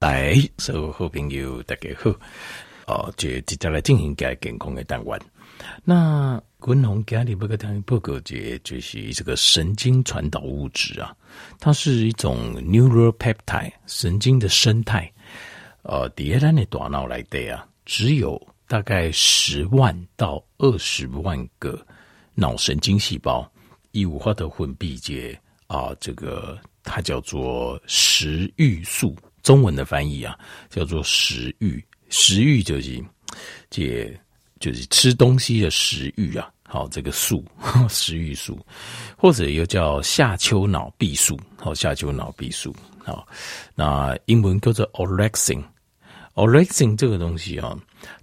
来，所有好朋友大家好，哦，就直接来进行个健康的单元。那滚红家里不个单元报告节就是这个神经传导物质啊，它是一种 neuropeptide 神经的生态。呃，第二单的大脑来的啊，只有大概十万到二十万个脑神经细胞，以五花的混闭节啊，这个它叫做食欲素。中文的翻译啊，叫做食欲，食欲就是这就是吃东西的食欲啊。好，这个素 食欲素，或者又叫下丘脑壁素。好，下丘脑壁素。好，那英文叫做 orexin。orexin 这个东西啊，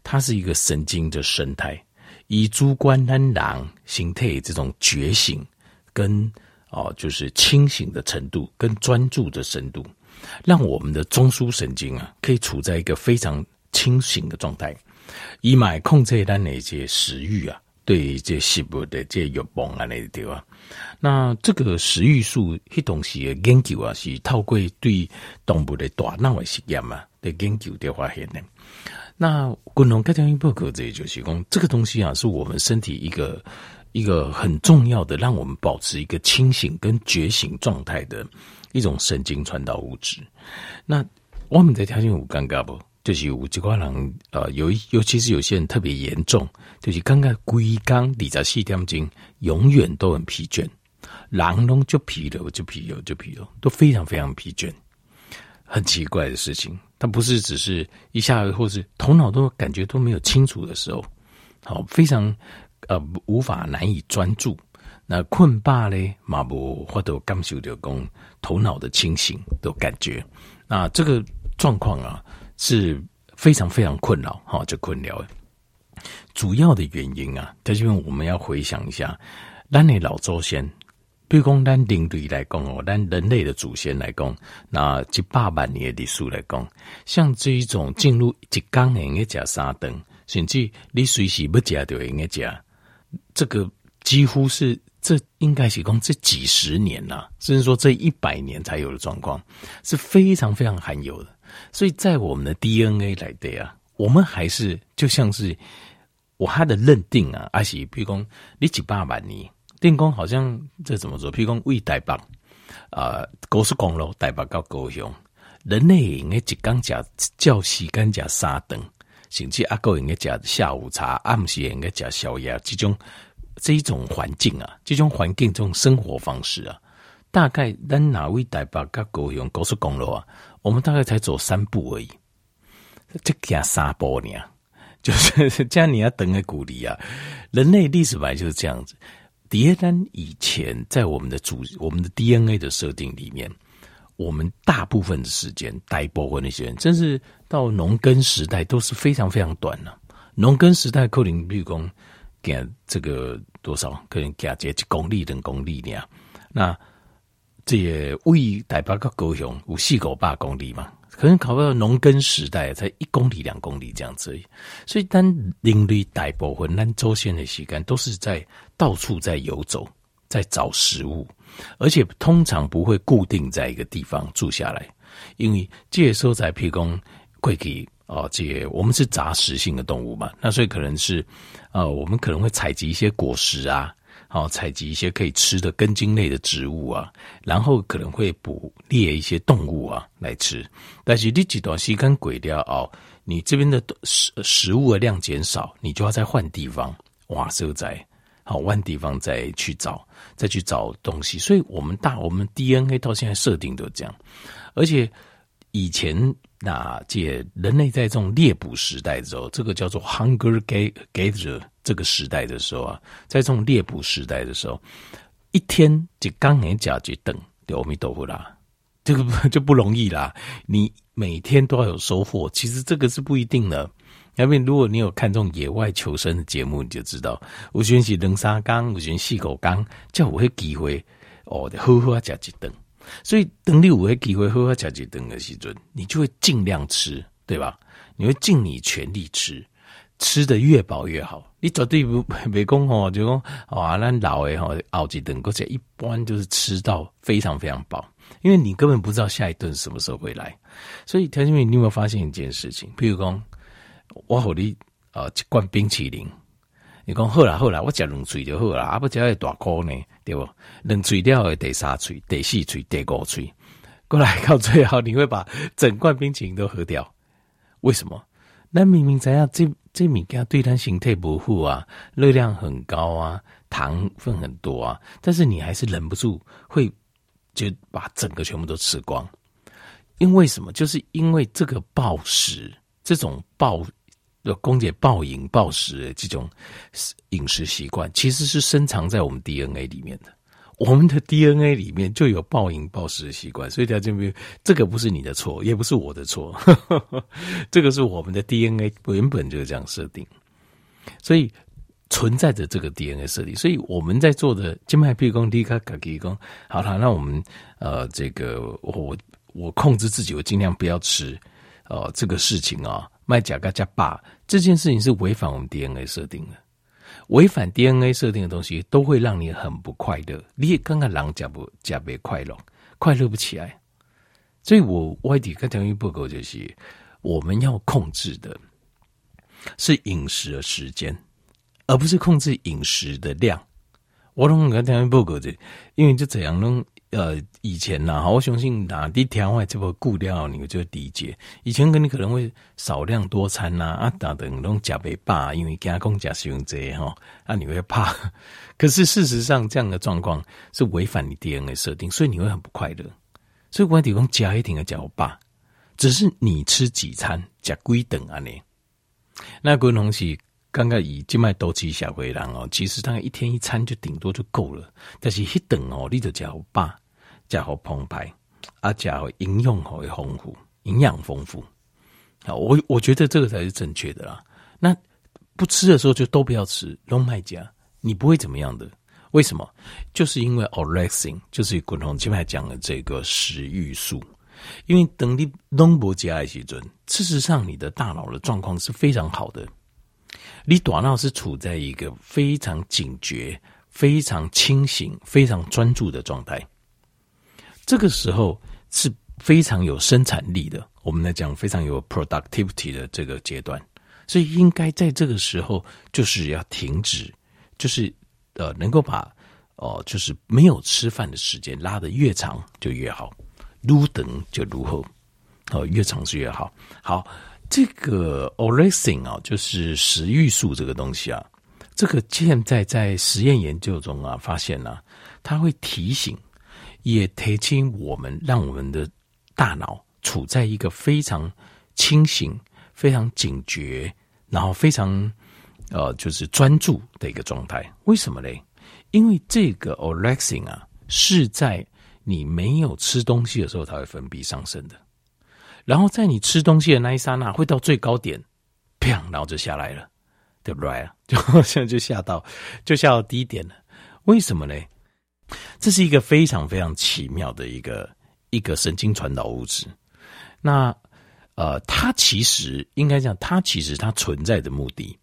它是一个神经的生态，以主观单囊形态这种觉醒跟哦，就是清醒的程度跟专注的深度。让我们的中枢神经啊，可以处在一个非常清醒的状态，以买控制单那些食欲啊，对这食物的这欲望啊那地方。那这个食欲素，迄东西的研究啊，是透过对动物的大脑的实验啊的研究的发现的。那滚龙盖条音报告这就是讲，这个东西啊，是我们身体一个一个很重要的，让我们保持一个清醒跟觉醒状态的。一种神经传导物质，那我们在条件有尴尬不？就是有几个人，呃，有尤其是有些人特别严重，就是刚刚龟缸里在细点睛，永远都很疲倦，狼龙就疲劳，就疲劳，就疲劳，都非常非常疲倦。很奇怪的事情，它不是只是一下，或是头脑都感觉都没有清楚的时候，好，非常呃无法难以专注。那困霸嘞，马不或者感受的工头脑的清醒的感觉，那这个状况啊是非常非常困扰，哈，就困扰。主要的原因啊，在这边我们要回想一下，咱的老祖先，比如讲咱人类来讲哦，咱人类的祖先来讲，那几百万年的历史来讲，像这一种进入一缸的应该加三顿，甚至你随时不加就应该加，这个几乎是。这应该是讲这几十年呐，甚至说这一百年才有的状况，是非常非常罕有的。所以在我们的 DNA 来的啊，我们还是就像是我他的认定啊，而且比如讲你几百万年，电工好像这怎么说？譬如讲为台北啊，高速公路台北到高雄，人类应该一缸加叫时间加三顿，甚至阿哥应该加下午茶，暗时应该加宵夜，这种。这一种环境啊，这种环境，这种生活方式啊，大概咱哪位台北跟高雄高速公路啊，我们大概才走三步而已，这加三步呢，就是 这样。你要等个鼓励啊，人类历史本来就是这样子。第二单以前在我们的主我们的 DNA 的设定里面，我们大部分的时间，大部分那些人，甚至到农耕时代都是非常非常短的，啊。农耕时代，可能比如讲。给这个多少？可能加这几公里、两公里呢？那这位台北到高雄有四五百公里嘛？可能考虑到农耕时代才一公里、两公里这样子。所以，当人类大部分咱祖先的时间都是在到处在游走，在找食物，而且通常不会固定在一个地方住下来，因为这些时候在譬如讲过去。哦，这我们是杂食性的动物嘛，那所以可能是，呃，我们可能会采集一些果实啊，好、哦，采集一些可以吃的根茎类的植物啊，然后可能会捕猎一些动物啊来吃。但是你几段时间鬼掉哦，你这边的食食物的量减少，你就要再换地方，哇，实在好换地方再去找，再去找东西。所以我们大我们 DNA 到现在设定都这样，而且。以前那这人类在这种猎捕时代的时候，这个叫做 hunger gatherer 这个时代的时候啊，在这种猎捕时代的时候，一天就刚年甲就等阿弥陀佛啦，这个就不容易啦。你每天都要有收获，其实这个是不一定的。因为如果你有看这种野外求生的节目，你就知道，我选是两三缸，我选四五缸，就有机会哦，好好加一顿。所以，等你有机会好好吃一顿的时阵，你就会尽量吃，对吧？你会尽你全力吃，吃得越饱越好。你绝对不别讲吼，就讲哇，咱老诶吼熬几顿，而且一般就是吃到非常非常饱，因为你根本不知道下一顿什么时候会来。所以，条件妹，你有没有发现一件事情？譬如讲，我和你呃一罐冰淇淋，你讲好啦好啦，我食两喙就好啦，啊不食会大颗呢，对不？两喙了会第三喙、第四喙、第五喙，过来到最后，你会把整罐冰淇淋都喝掉。为什么？那明明知影这这物件对咱身体不好啊，热量很高啊，糖分很多啊，但是你还是忍不住会就把整个全部都吃光。因为什么？就是因为这个暴食，这种暴的攻击暴饮暴食的这种饮食习惯，其实是深藏在我们 DNA 里面的。我们的 DNA 里面就有暴饮暴食的习惯，所以条件没有，这个不是你的错，也不是我的错，这个是我们的 DNA 原本就是这样设定，所以存在着这个 DNA 设定。所以我们在做的，静脉闭宫、低卡卡提宫，好了，那我们呃，这个我我控制自己，我尽量不要吃，呃，这个事情啊，卖甲嘎加霸这件事情是违反我们 DNA 设定的。违反 DNA 设定的东西，都会让你很不快乐。你也刚刚狼加不加倍快乐，快乐不起来。所以我外地跟条件不够，就是我们要控制的是饮食的时间，而不是控制饮食的量。我拢跟条件不够的，因为就怎样弄。呃，以前呐，我相信哪啲调外这个固料，你就理解。以前跟你可能会少量多餐呐，啊，等等拢加倍霸，因为加工加使用这哈，啊，你会怕。可是事实上，这样的状况是违反你 DNA 设定，所以你会很不快乐。所以我提供加一定的加霸，只是你吃几餐加归等啊你。那个东西。刚刚以静脉多吃小回来哦，其实大概一天一餐就顶多就够了。但是一顿哦，你就加好饱，加好澎湃，啊，加好营养好丰富，营养丰富。好，我我觉得这个才是正确的啦。那不吃的时候就都不要吃，拢卖家，你不会怎么样的。为什么？就是因为 orexin，就是滚筒静脉讲的这个食欲素。因为等你拢不加的时阵，事实上你的大脑的状况是非常好的。你大脑是处在一个非常警觉、非常清醒、非常专注的状态，这个时候是非常有生产力的。我们来讲非常有 productivity 的这个阶段，所以应该在这个时候就是要停止，就是呃能够把哦、呃、就是没有吃饭的时间拉得越长就越好，越长就越好，哦、越长是越好，好。这个 orexin 啊，就是食欲素这个东西啊，这个现在在实验研究中啊，发现呢、它会提醒，也提醒我们，让我们的大脑处在一个非常清醒、非常警觉，然后非常呃，就是专注的一个状态。为什么嘞？因为这个 orexin 啊，是在你没有吃东西的时候它会分泌上升的。然后在你吃东西的那一刹那，会到最高点，砰，然后就下来了，对不对？就现在就下到，就下到低点了。为什么嘞？这是一个非常非常奇妙的一个一个神经传导物质。那呃，它其实应该讲，它其实它存在的目的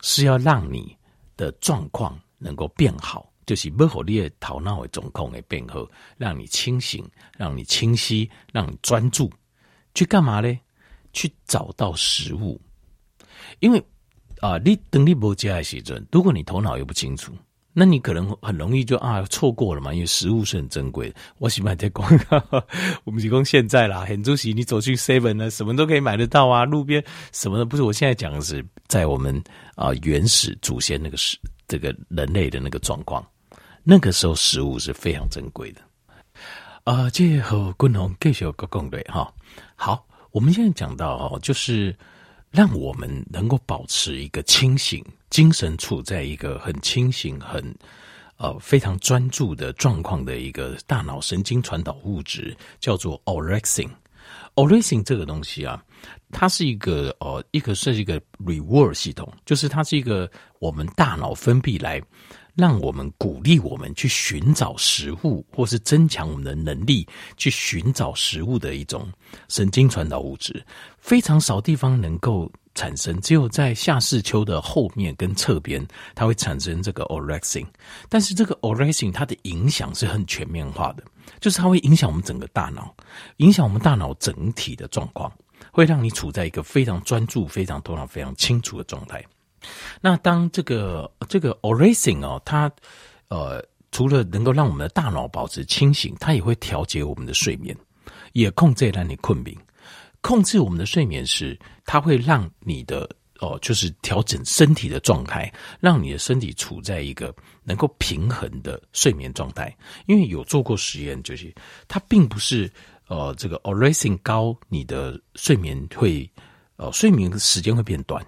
是要让你的状况能够变好，就是不好你的头脑的状况会变好，让你清醒，让你清晰，让你专注。去干嘛呢？去找到食物，因为啊，你等你不加的时阵，如果你头脑又不清楚，那你可能很容易就啊错过了嘛。因为食物是很珍贵的。我喜欢在讲，我们提供现在啦，很主席，你走去 Seven 呢，什么都可以买得到啊。路边什么的，不是我现在讲的是在我们啊原始祖先那个时，这个人类的那个状况，那个时候食物是非常珍贵的。啊，这和共同继续个共对哈。好，我们现在讲到哦，就是让我们能够保持一个清醒，精神处在一个很清醒、很呃非常专注的状况的一个大脑神经传导物质，叫做 orexin。orexin 这个东西啊，它是一个呃一个是一个 reward 系统，就是它是一个我们大脑分泌来。让我们鼓励我们去寻找食物，或是增强我们的能力去寻找食物的一种神经传导物质，非常少地方能够产生，只有在下视丘的后面跟侧边，它会产生这个 orexin。但是这个 orexin 它的影响是很全面化的，就是它会影响我们整个大脑，影响我们大脑整体的状况，会让你处在一个非常专注、非常头脑非常清楚的状态。那当这个这个 orexin 哦，它呃除了能够让我们的大脑保持清醒，它也会调节我们的睡眠，也控制让你困眠。控制我们的睡眠时，它会让你的哦，就是调整身体的状态，让你的身体处在一个能够平衡的睡眠状态。因为有做过实验，就是它并不是呃这个 orexin 高，你的睡眠会呃睡眠时间会变短，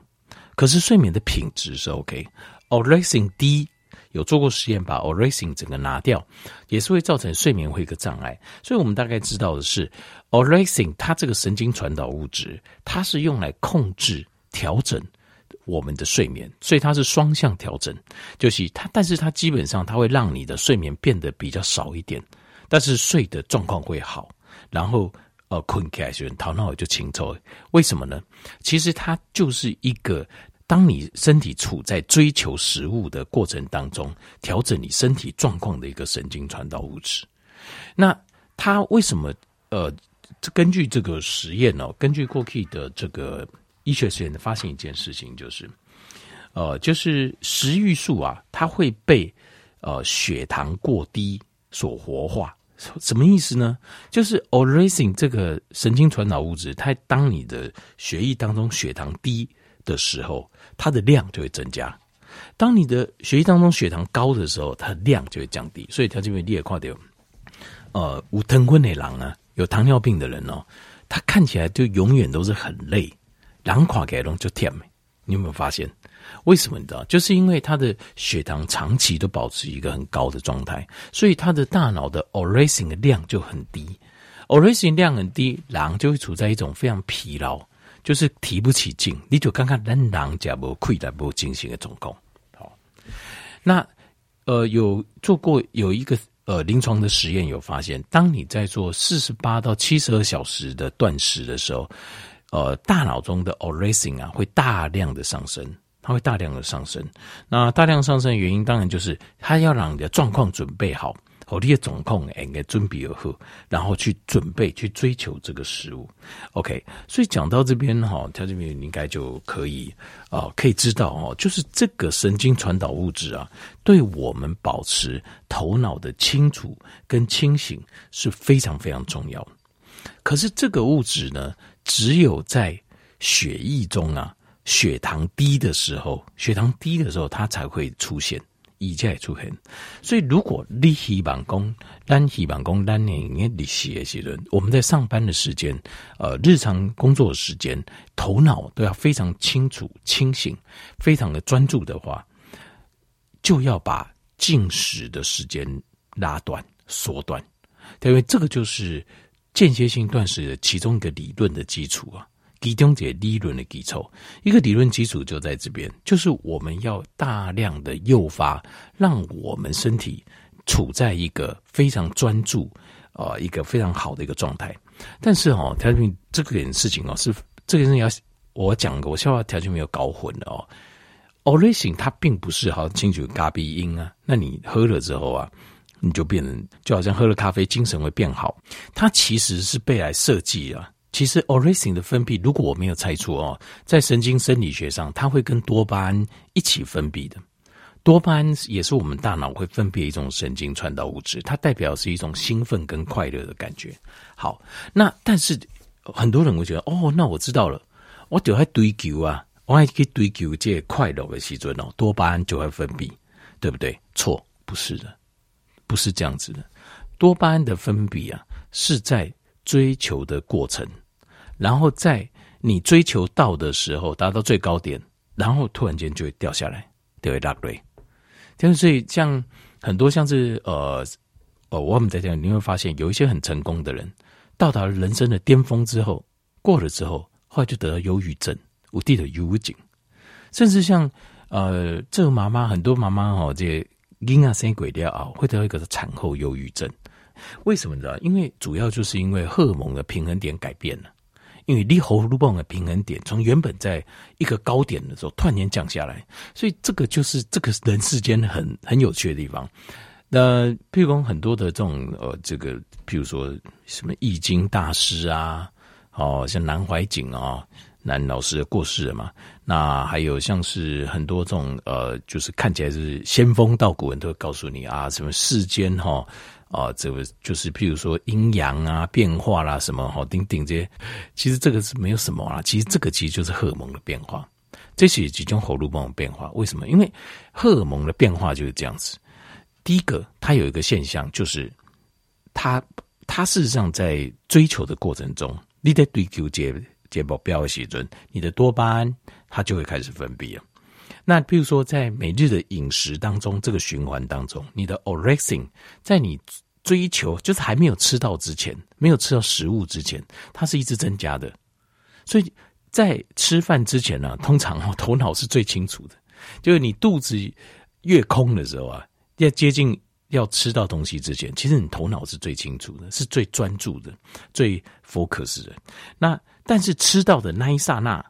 可是睡眠的品质是 OK。orexin 低。有做过实验，把 orexin 整个拿掉，也是会造成睡眠会一个障碍。所以我们大概知道的是，orexin 它这个神经传导物质，它是用来控制、调整我们的睡眠，所以它是双向调整。就是它，但是它基本上它会让你的睡眠变得比较少一点，但是睡的状况会好。然后呃，困起来时头脑就清楚。为什么呢？其实它就是一个。当你身体处在追求食物的过程当中，调整你身体状况的一个神经传导物质，那它为什么？呃，根据这个实验哦，根据过去的这个医学实验的发现一件事情，就是，呃，就是食欲素啊，它会被呃血糖过低所活化。什么意思呢？就是 oracing 这个神经传导物质，它当你的血液当中血糖低的时候，它的量就会增加。当你的血液当中血糖高的时候，它的量就会降低。所以，他这边你也看到，呃，无糖分的狼呢，有糖尿病的人哦，他看起来就永远都是很累，狼垮给龙就甜。你有没有发现？为什么你知道？就是因为他的血糖长期都保持一个很高的状态，所以他的大脑的 orexin 的量就很低。orexin 量很低，狼就会处在一种非常疲劳。就是提不起劲，你就看看人人家无亏的不进行的总共。好，那呃有做过有一个呃临床的实验，有发现，当你在做四十八到七十二小时的断食的时候，呃，大脑中的 orecing 啊会大量的上升，它会大量的上升。那大量上升的原因，当然就是它要让你的状况准备好。好，你的总控应该准备而后，然后去准备去追求这个食物。OK，所以讲到这边哈，他这边应该就可以啊，可以知道哦，就是这个神经传导物质啊，对我们保持头脑的清楚跟清醒是非常非常重要。可是这个物质呢，只有在血液中啊，血糖低的时候，血糖低的时候，它才会出现。以下也出现，所以如果你希望工、单希望工、单年年利息的时阵，我们在上班的时间，呃，日常工作的时间，头脑都要非常清楚、清醒，非常的专注的话，就要把进食的时间拉短、缩短，因为这个就是间歇性断食的其中一个理论的基础啊。其中这理论的基础，一个理论基础就在这边，就是我们要大量的诱发，让我们身体处在一个非常专注，呃，一个非常好的一个状态。但是哦，条件这个件事情哦，是这个人要我讲过，我消化条件没有搞混的哦。orexin 它并不是好像清楚咖啡因啊，那你喝了之后啊，你就变成就好像喝了咖啡，精神会变好。它其实是被来设计啊。其实 orexin 的分泌，如果我没有猜错哦，在神经生理学上，它会跟多巴胺一起分泌的。多巴胺也是我们大脑会分泌一种神经传导物质，它代表是一种兴奋跟快乐的感觉。好，那但是很多人会觉得，哦，那我知道了，我就在追求啊，我还可以追求这快乐的时阵哦，多巴胺就会分泌，对不对？错，不是的，不是这样子的。多巴胺的分泌啊，是在追求的过程。然后在你追求到的时候，达到最高点，然后突然间就会掉下来，就会落泪。就是所以像很多像是呃呃，我们在讲，你会发现有一些很成功的人，到达了人生的巅峰之后，过了之后，后来就得了忧郁症，无地的忧郁症。甚至像呃，这个妈妈，很多妈妈哦，这婴儿生鬼掉啊，会得到一个产后忧郁症。为什么呢？因为主要就是因为荷尔蒙的平衡点改变了。因为你喉咙泵的平衡点从原本在一个高点的时候突然间降下来，所以这个就是这个人世间很很有趣的地方。那譬如说很多的这种呃，这个譬如说什么易经大师啊，哦，像南怀瑾啊，男老师的过世了嘛。那还有像是很多这种呃，就是看起来是仙风道骨人都会告诉你啊，什么世间哈。啊，这个就是譬如说阴阳啊变化啦，什么好顶顶这些，其实这个是没有什么啦，其实这个其实就是荷尔蒙的变化，这是几种喉咙泵的变化。为什么？因为荷尔蒙的变化就是这样子。第一个，它有一个现象，就是它它事实上在追求的过程中，你在追求接接目标的时阵，你的多巴胺它就会开始分泌了。那比如说，在每日的饮食当中，这个循环当中，你的 orexin 在你追求就是还没有吃到之前，没有吃到食物之前，它是一直增加的。所以在吃饭之前呢、通常 头脑是最清楚的。就是你肚子越空的时候啊，要接近要吃到东西之前，其实你头脑是最清楚的，是最专注的，最 focus 的。那但是吃到的那一刹那。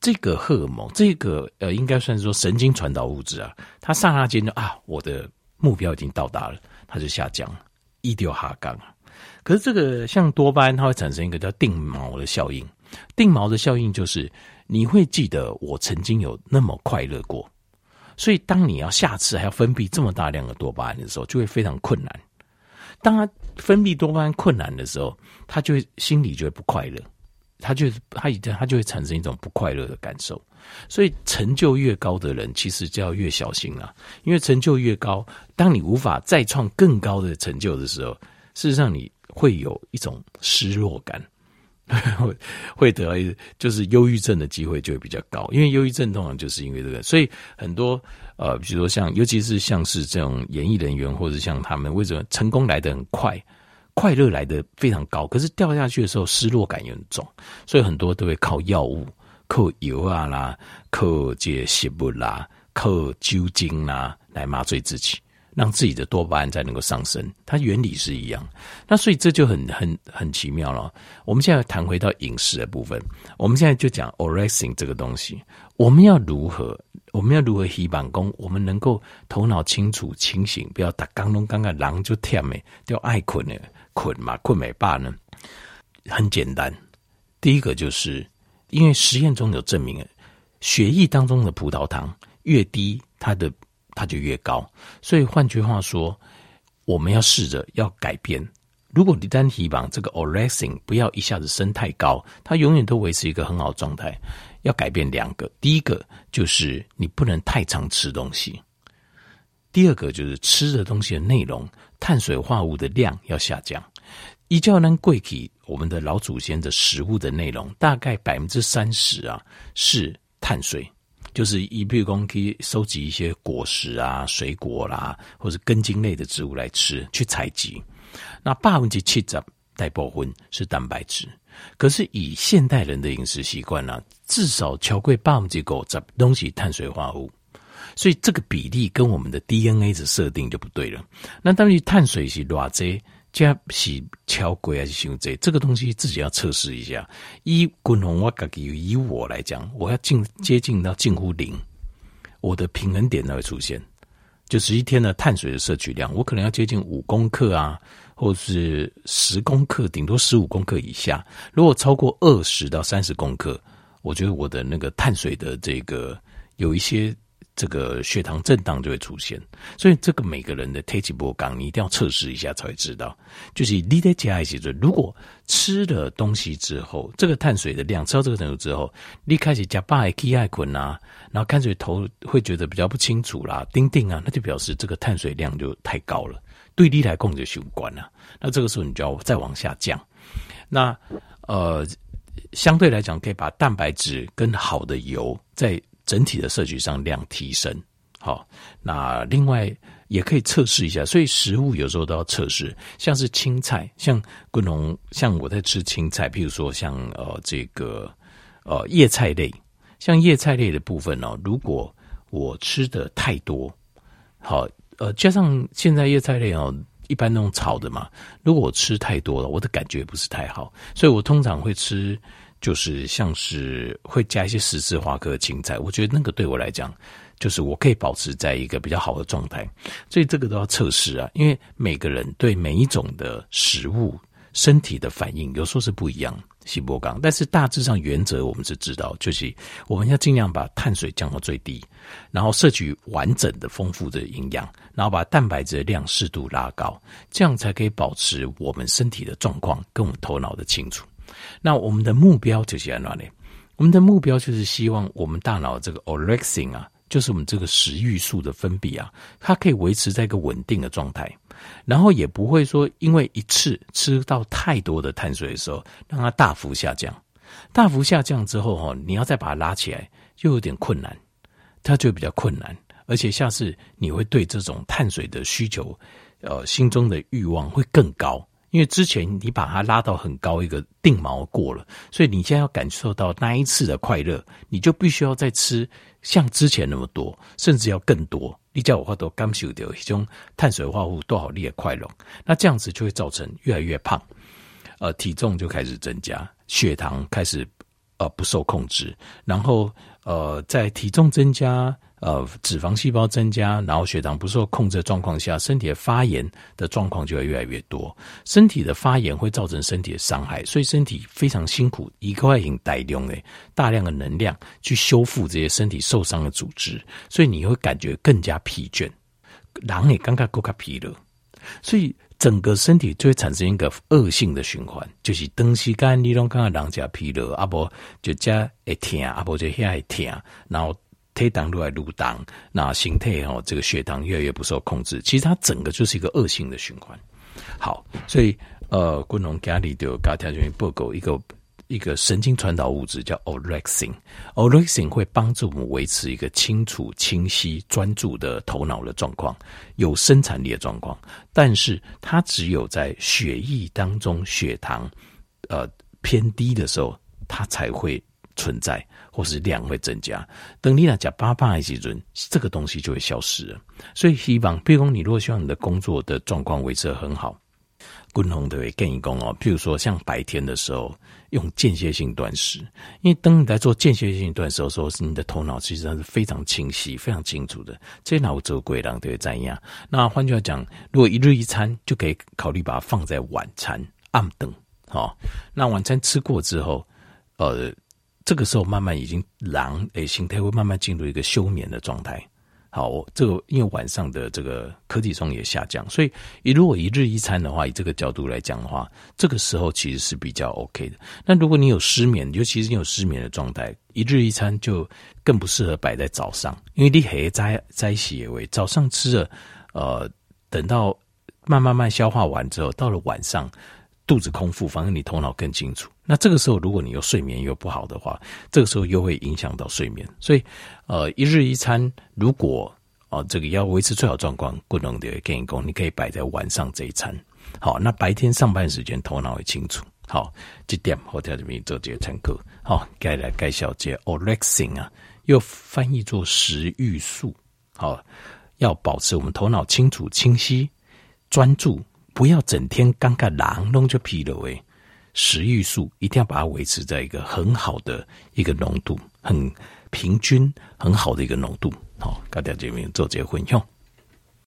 这个荷尔蒙，这个呃，应该算是说神经传导物质啊，它刹那间就啊，我的目标已经到达了，它就下降了，一丢哈杠。可是这个像多巴胺，它会产生一个叫定锚的效应。定锚的效应就是你会记得我曾经有那么快乐过，所以当你要下次还要分泌这么大量的多巴胺的时候，就会非常困难。当他分泌多巴胺困难的时候，他就会心里就会不快乐。他就他一他就会产生一种不快乐的感受，所以成就越高的人，其实就要越小心了。因为成就越高，当你无法再创更高的成就的时候，事实上你会有一种失落感，会 会得到就是忧郁症的机会就会比较高。因为忧郁症通常就是因为这个，所以很多呃，比如说像尤其是像是这种演艺人员，或者像他们为什么成功来得很快？快乐来得非常高，可是掉下去的时候失落感也很重，所以很多都会靠药物、靠油啊啦、靠这些食物啦、靠酒精啦来麻醉自己，让自己的多巴胺才能够上升。它原理是一样，那所以这就很很很奇妙了。我们现在谈回到饮食的部分，我们现在就讲 Orexing 这个东西，我们要如何？我们要如何希望讲，我们能够头脑清楚、清醒，不要打刚龙刚刚狼就甜诶，就爱困诶。困嘛，困美罢呢？很简单，第一个就是因为实验中有证明，血液当中的葡萄糖越低，它的它就越高。所以换句话说，我们要试着要改变。如果你单希望这个 orexin 不要一下子升太高，它永远都维持一个很好的状态。要改变两个，第一个就是你不能太常吃东西。第二个就是吃的东西的内容，碳水化合物的量要下降。依照呢，贵体我们的老祖先的食物的内容，大概百分之三十啊是碳水，就是一譬如说可以收集一些果实啊、水果啦，或者根茎类的植物来吃，去采集。那百分之七十带部分是蛋白质。可是以现代人的饮食习惯呢，至少超过百分之九十东西碳水化合物。所以这个比例跟我们的 DNA 的设定就不对了。那当然碳水是偌济，加是超贵还是太济？这个东西自己要测试一下。以滚红我自己以我来讲，我要近接近到近乎零，我的平衡点才会出现。就是一天的碳水的摄取量，我可能要接近五公克啊，或是十公克，顶多十五公克以下。如果超过二十到三十公克，我觉得我的那个碳水的这个有一些。这个血糖震荡就会出现，所以这个每个人的体脂波纲，你一定要测试一下才会知道。就是你在加一些，如果吃了东西之后，这个碳水的量吃到这个程度之后，你开始加巴基艾捆啊，然后看水头会觉得比较不清楚啦，丁丁啊，那就表示这个碳水量就太高了，对你来讲就习惯了。那这个时候你就要再往下降。那呃，相对来讲，可以把蛋白质跟好的油在。整体的摄取上量提升，好，那另外也可以测试一下，所以食物有时候都要测试，像是青菜，像滚龙，像我在吃青菜，譬如说像呃这个呃叶菜类，像叶菜类的部分哦，如果我吃的太多，好，呃加上现在叶菜类哦，一般那种炒的嘛，如果我吃太多了，我的感觉不是太好，所以我通常会吃。就是像是会加一些十字花科青菜，我觉得那个对我来讲，就是我可以保持在一个比较好的状态。所以这个都要测试啊，因为每个人对每一种的食物身体的反应有时候是不一样。西波刚，但是大致上原则我们是知道，就是我们要尽量把碳水降到最低，然后摄取完整的丰富的营养，然后把蛋白质的量适度拉高，这样才可以保持我们身体的状况跟我们头脑的清楚。那我们的目标就是在哪里？我们的目标就是希望我们大脑这个 orexin 啊，就是我们这个食欲素的分泌啊，它可以维持在一个稳定的状态。然后也不会说，因为一次吃到太多的碳水的时候，让它大幅下降。大幅下降之后，哈，你要再把它拉起来，就有点困难，它就比较困难。而且下次你会对这种碳水的需求，呃，心中的欲望会更高。因为之前你把它拉到很高一个定锚过了，所以你现在要感受到那一次的快乐，你就必须要再吃像之前那么多，甚至要更多。你叫我话都感受到一种碳水化合物多少力的快乐，那这样子就会造成越来越胖，呃，体重就开始增加，血糖开始呃不受控制，然后呃在体重增加。呃，脂肪细胞增加，然后血糖不受控制的状况下，身体的发炎的状况就会越来越多。身体的发炎会造成身体的伤害，所以身体非常辛苦，一块很带用诶大量的能量去修复这些身体受伤的组织，所以你会感觉更加疲倦。人也刚刚够卡疲了，所以整个身体就会产生一个恶性的循环，就是东西干你拢刚刚人家疲了，阿婆就加会疼，阿婆就遐会疼，然后。推档入来入档，那形态哦，这个血糖越来越不受控制，其实它整个就是一个恶性的循环。好，所以呃，滚龙咖喱的咖条件不够一个一个神经传导物质叫 orexin，orexin 会帮助我们维持一个清楚、清晰、专注的头脑的状况，有生产力的状况。但是它只有在血液当中血糖呃偏低的时候，它才会存在。或是量会增加，等你那讲八八的时阵，这个东西就会消失了。所以希望，譬如你如果希望你的工作的状况维持得很好，滚红的会建议讲哦，譬如说像白天的时候用间歇性断食，因为当你在做间歇性断食的时候，是你的头脑其实上是非常清晰、非常清楚的。这脑走鬼狼对怎样？那换句话讲，如果一日一餐，就可以考虑把它放在晚餐暗灯。好，那晚餐吃过之后，呃。这个时候慢慢已经狼诶，形态会慢慢进入一个休眠的状态。好，这个因为晚上的这个可体松也下降，所以你如果一日一餐的话，以这个角度来讲的话，这个时候其实是比较 OK 的。那如果你有失眠，尤其是你有失眠的状态，一日一餐就更不适合摆在早上，因为你还在在洗为早上吃了，呃，等到慢慢慢消化完之后，到了晚上。肚子空腹，反正你头脑更清楚。那这个时候，如果你又睡眠又不好的话，这个时候又会影响到睡眠。所以，呃，一日一餐，如果哦、这个要维持最好状况，不能的建议讲，你可以摆在晚上这一餐。好，那白天上班时间头脑也清楚。好，这点后条这边做这个参考。好，该来该小节 orexin 啊，又翻译作食欲素。好，要保持我们头脑清楚、清晰、专注。不要整天尴尬狼弄就疲了喂，食欲素一定要把它维持在一个很好的一个浓度，很平均、很好的一个浓度。好，大家这边做结婚用。